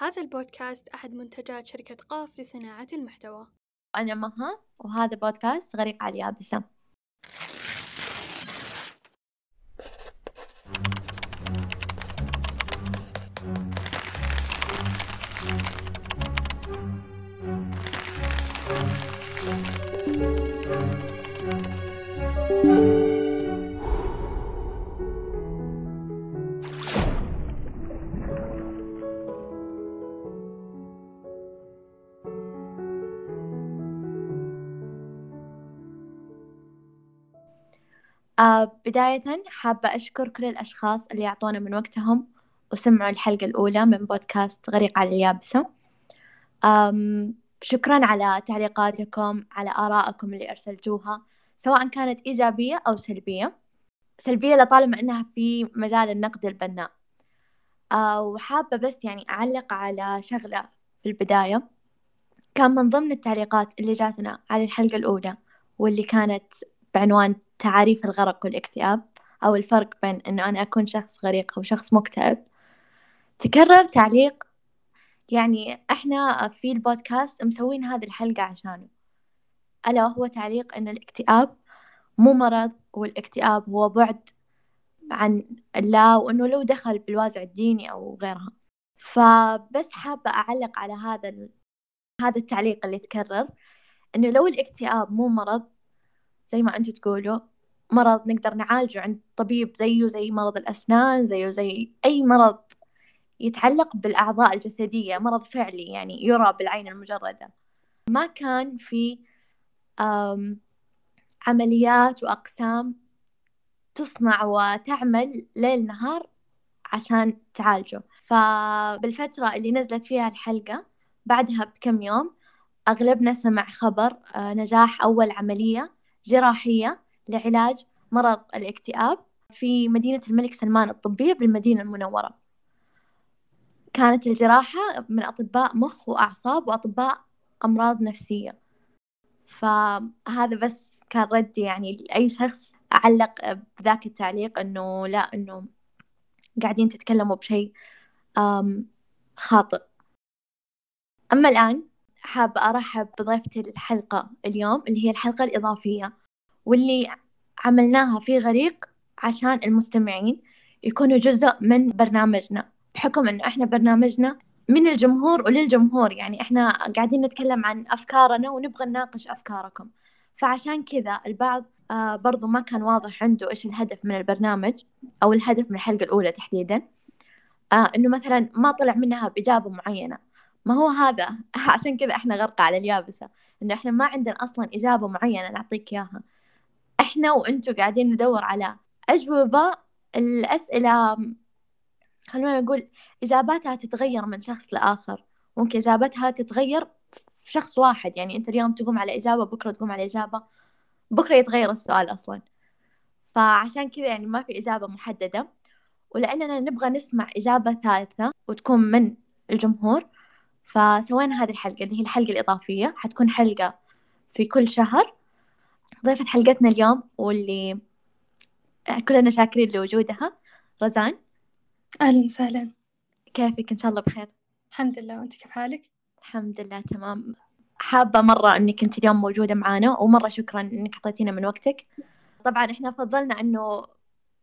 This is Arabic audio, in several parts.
هذا البودكاست أحد منتجات شركة قاف لصناعة المحتوى. أنا مها وهذا بودكاست غريق على اليابسة. بداية حابة أشكر كل الأشخاص اللي يعطونا من وقتهم وسمعوا الحلقة الأولى من بودكاست غريق على اليابسة. شكرا على تعليقاتكم على آرائكم اللي أرسلتوها سواء كانت إيجابية أو سلبية. سلبية لطالما أنها في مجال النقد البناء. وحابة بس يعني أعلق على شغلة في البداية. كان من ضمن التعليقات اللي جاتنا على الحلقة الأولى واللي كانت بعنوان تعاريف الغرق والاكتئاب أو الفرق بين إنه أنا أكون شخص غريق أو شخص مكتئب. تكرر تعليق يعني إحنا في البودكاست مسوين هذه الحلقة عشانه. ألا وهو تعليق إن الاكتئاب مو مرض والاكتئاب هو بعد عن الله وإنه لو دخل بالوازع الديني أو غيرها. فبس حابة أعلق على هذا هذا التعليق اللي تكرر إنه لو الاكتئاب مو مرض زي ما أنتوا تقولوا مرض نقدر نعالجه عند طبيب زيه زي مرض الأسنان زيه زي أي مرض يتعلق بالأعضاء الجسدية مرض فعلي يعني يرى بالعين المجردة. ما كان في عمليات وأقسام تصنع وتعمل ليل نهار عشان تعالجه. فبالفترة اللي نزلت فيها الحلقة بعدها بكم يوم أغلبنا سمع خبر آه، نجاح أول عملية جراحية لعلاج مرض الاكتئاب في مدينة الملك سلمان الطبية بالمدينة المنورة. كانت الجراحة من أطباء مخ وأعصاب وأطباء أمراض نفسية. فهذا بس كان ردي يعني لأي شخص أعلق بذاك التعليق إنه لا إنه قاعدين تتكلموا بشيء خاطئ. أما الآن حابة أرحب بضيفتي الحلقة اليوم اللي هي الحلقة الإضافية واللي عملناها في غريق عشان المستمعين يكونوا جزء من برنامجنا بحكم إنه إحنا برنامجنا من الجمهور وللجمهور يعني إحنا قاعدين نتكلم عن أفكارنا ونبغى نناقش أفكاركم. فعشان كذا البعض آه برضو ما كان واضح عنده إيش الهدف من البرنامج أو الهدف من الحلقة الأولى تحديدا آه إنه مثلا ما طلع منها بإجابة معينة. ما هو هذا؟ عشان كذا إحنا غرقة على اليابسة إنه إحنا ما عندنا أصلا إجابة معينة نعطيك إياها. إحنا وأنتوا قاعدين ندور على أجوبة الأسئلة خلونا نقول إجاباتها تتغير من شخص لآخر. ممكن إجابتها تتغير في شخص واحد. يعني أنت اليوم تقوم على إجابة بكرة تقوم على إجابة. بكرة يتغير السؤال أصلا. فعشان كذا يعني ما في إجابة محددة. ولأننا نبغى نسمع إجابة ثالثة وتكون من الجمهور. فسوينا هذه الحلقة اللي هي الحلقة الإضافية. حتكون حلقة في كل شهر. ضيفة حلقتنا اليوم واللي كلنا شاكرين لوجودها رزان. أهلا وسهلا. كيفك؟ إن شاء الله بخير. الحمد لله. وأنت كيف حالك؟ الحمد لله تمام. حابة مرة إنك أنت اليوم موجودة معانا ومرة شكرا إنك أعطيتينا من وقتك. طبعا إحنا فضلنا إنه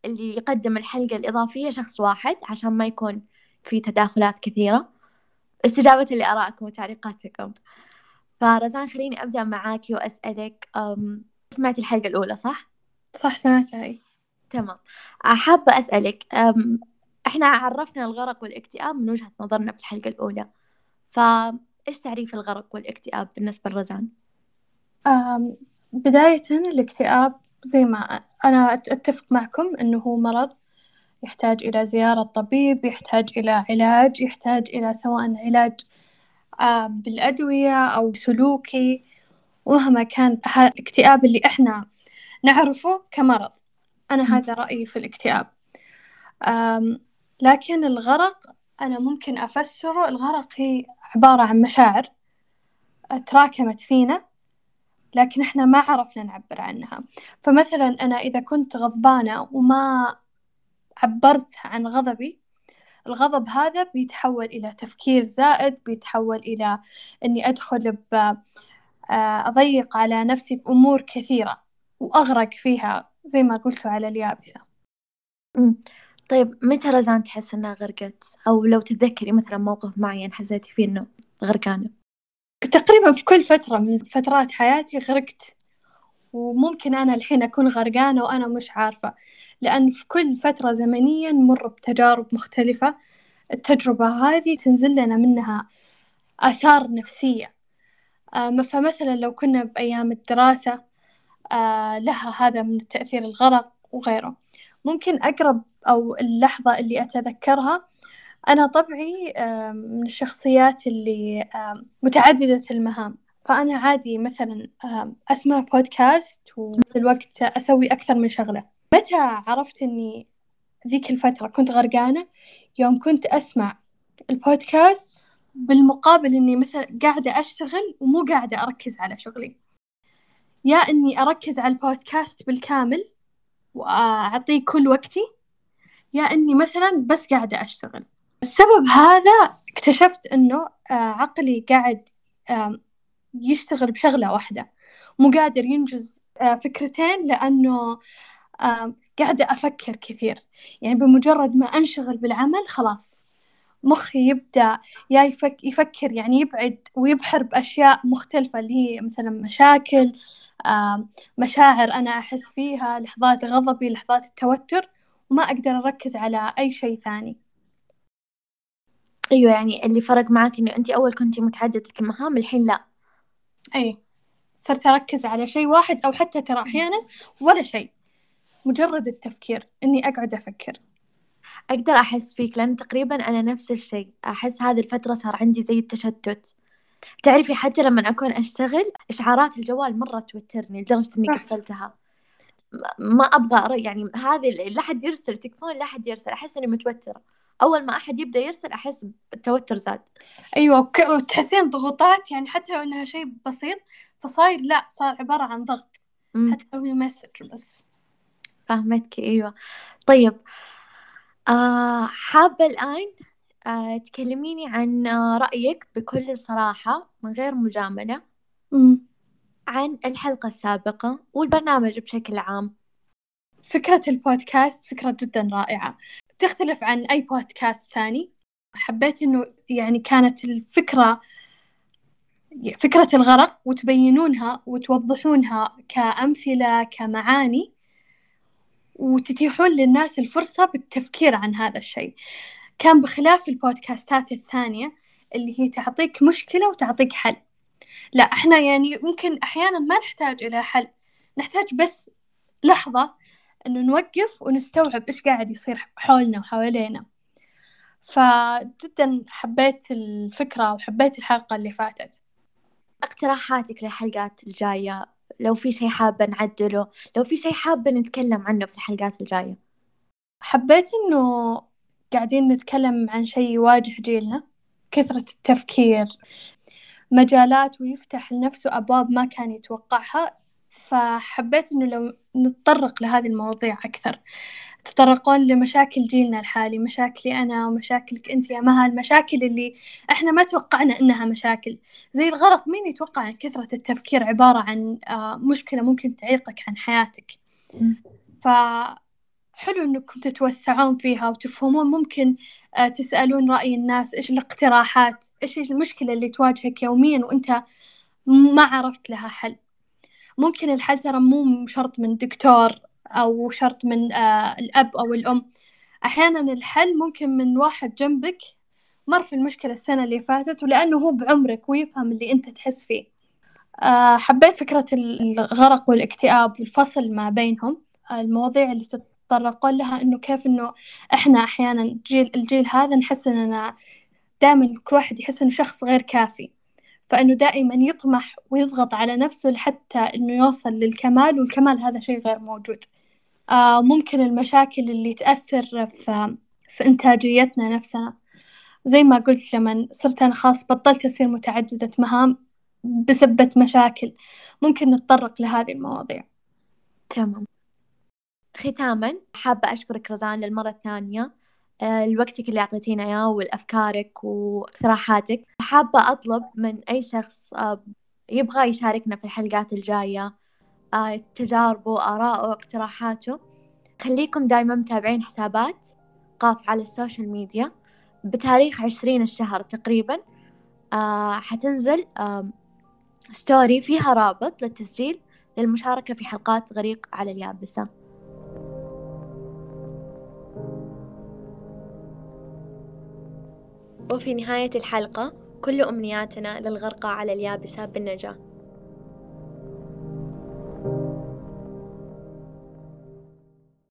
اللي يقدم الحلقة الإضافية شخص واحد عشان ما يكون في تداخلات كثيرة. استجابة لآرائكم وتعليقاتكم فرزان خليني أبدأ معاكي وأسألك سمعتي الحلقة الأولى صح؟ صح سمعتها أي تمام حابة أسألك إحنا عرفنا الغرق والاكتئاب من وجهة نظرنا في الحلقة الأولى فإيش تعريف الغرق والاكتئاب بالنسبة لرزان؟ بداية الاكتئاب زي ما أنا أتفق معكم إنه هو مرض يحتاج إلى زيارة طبيب يحتاج إلى علاج يحتاج إلى سواء علاج بالأدوية أو سلوكي. ومهما كان الاكتئاب اللي إحنا نعرفه كمرض. أنا هذا رأيي في الاكتئاب. لكن الغرق أنا ممكن أفسره الغرق هي عبارة عن مشاعر تراكمت فينا لكن إحنا ما عرفنا نعبر عنها. فمثلا أنا إذا كنت غضبانة وما عبرت عن غضبي. الغضب هذا بيتحول إلى تفكير زائد بيتحول إلى إني أدخل ب آه، أضيق على نفسي بأمور كثيرة وأغرق فيها زي ما قلتوا على اليابسة. طيب متى رزان تحس إنها غرقت؟ أو لو تتذكري مثلا موقف معين حسيتي فيه إنه غرقانة تقريبا في كل فترة من فترات حياتي غرقت وممكن أنا الحين أكون غرقانة وأنا مش عارفة. لأن في كل فترة زمنية نمر بتجارب مختلفة. التجربة هذه تنزل لنا منها آثار نفسية. آه، فمثلا لو كنا بأيام الدراسة آه، لها هذا من التأثير الغرق وغيره. ممكن أقرب أو اللحظة اللي أتذكرها أنا طبعي من الشخصيات اللي متعددة المهام. فأنا عادي مثلا أسمع بودكاست وفي الوقت أسوي أكثر من شغلة. متى عرفت إني ذيك الفترة كنت غرقانة؟ يوم كنت أسمع البودكاست بالمقابل إني مثلا قاعدة أشتغل ومو قاعدة أركز على شغلي. يا إني أركز على البودكاست بالكامل وأعطيه كل وقتي يا إني مثلا بس قاعدة أشتغل. السبب هذا اكتشفت إنه آه، عقلي قاعد يشتغل بشغلة واحدة. مو قادر ينجز آه، فكرتين لأنه قاعدة أفكر كثير. يعني بمجرد ما أنشغل بالعمل خلاص مخي يبدأ يا يفك يفكر يعني يبعد ويبحر بأشياء مختلفة اللي هي مثلا مشاكل مشاعر أنا أحس فيها لحظات غضبي لحظات التوتر وما أقدر أركز على أي شيء ثاني. أيوة يعني اللي فرق معك إنه أنت أول كنتي متعددة المهام الحين لا. أي صرت أركز على شيء واحد أو حتى ترى أحيانا ولا شيء. مجرد التفكير إني أقعد أفكر. أقدر أحس فيك لأن تقريبا أنا نفس الشيء. أحس هذه الفترة صار عندي زي التشتت. تعرفي حتى لما أكون أشتغل إشعارات الجوال مرة توترني لدرجة إني قفلتها ما أبغى يعني هذه لا حد يرسل تكفون لا حد يرسل. أحس إني متوترة. أول ما أحد يبدأ يرسل أحس بالتوتر زاد. أيوة وتحسين ضغوطات يعني حتى لو إنها شيء بسيط فصاير لا صار عبارة عن ضغط. حتى لو مسج بس. فهمتك أيوة. طيب آه حابة الآن آه تكلميني عن رأيك بكل صراحة من غير مجاملة مم. عن الحلقة السابقة والبرنامج بشكل عام. فكرة البودكاست فكرة جدا رائعة. تختلف عن أي بودكاست ثاني. حبيت إنه يعني كانت الفكرة فكرة الغرق وتبينونها وتوضحونها كأمثلة كمعاني. وتتيحون للناس الفرصة بالتفكير عن هذا الشيء. كان بخلاف البودكاستات الثانية اللي هي تعطيك مشكلة وتعطيك حل. لا إحنا يعني ممكن أحيانا ما نحتاج إلى حل. نحتاج بس لحظة إنه نوقف ونستوعب إيش قاعد يصير حولنا وحوالينا. فجدا حبيت الفكرة وحبيت الحلقة اللي فاتت. اقتراحاتك للحلقات الجاية؟ لو في شيء حابة نعدله لو في شيء حابة نتكلم عنه في الحلقات الجاية. حبيت إنه قاعدين نتكلم عن شيء يواجه جيلنا كثرة التفكير مجالات ويفتح لنفسه أبواب ما كان يتوقعها. فحبيت إنه لو نتطرق لهذه المواضيع أكثر. تطرقون لمشاكل جيلنا الحالي مشاكلي أنا ومشاكلك أنت يا مها المشاكل اللي إحنا ما توقعنا إنها مشاكل. زي الغرق مين يتوقع عن كثرة التفكير عبارة عن آه، مشكلة ممكن تعيقك عن حياتك؟ فحلو إنكم تتوسعون فيها وتفهمون ممكن آه، تسألون رأي الناس إيش الاقتراحات إيش المشكلة اللي تواجهك يوميا وأنت ما عرفت لها حل. ممكن الحل ترى مو شرط من دكتور أو شرط من آه الأب أو الأم. أحيانا الحل ممكن من واحد جنبك مر في المشكلة السنة اللي فاتت ولأنه هو بعمرك ويفهم اللي أنت تحس فيه. آه حبيت فكرة الغرق والاكتئاب والفصل ما بينهم. المواضيع اللي تتطرقون لها إنه كيف إنه إحنا أحيانا جيل الجيل هذا نحس إننا دائما كل واحد يحس إنه شخص غير كافي. فإنه دائما يطمح ويضغط على نفسه لحتى إنه يوصل للكمال والكمال هذا شيء غير موجود. ممكن المشاكل اللي تأثر في, في إنتاجيتنا نفسنا. زي ما قلت لما صرت أنا خاص بطلت أصير متعددة مهام بسبة مشاكل ممكن نتطرق لهذه المواضيع. تمام. ختاما حابة أشكرك رزان للمرة الثانية. آه، لوقتك اللي أعطيتينا إياه والأفكارك واقتراحاتك. حابة أطلب من أي شخص آه، يبغى يشاركنا في الحلقات الجاية آه، تجاربه آراءه اقتراحاته. خليكم دايما متابعين حسابات قاف على السوشيال ميديا. بتاريخ عشرين الشهر تقريبا حتنزل ستوري فيها رابط للتسجيل للمشاركة في حلقات غريق على اليابسة. وفي نهاية الحلقة كل أمنياتنا للغرقى على اليابسة بالنجاة.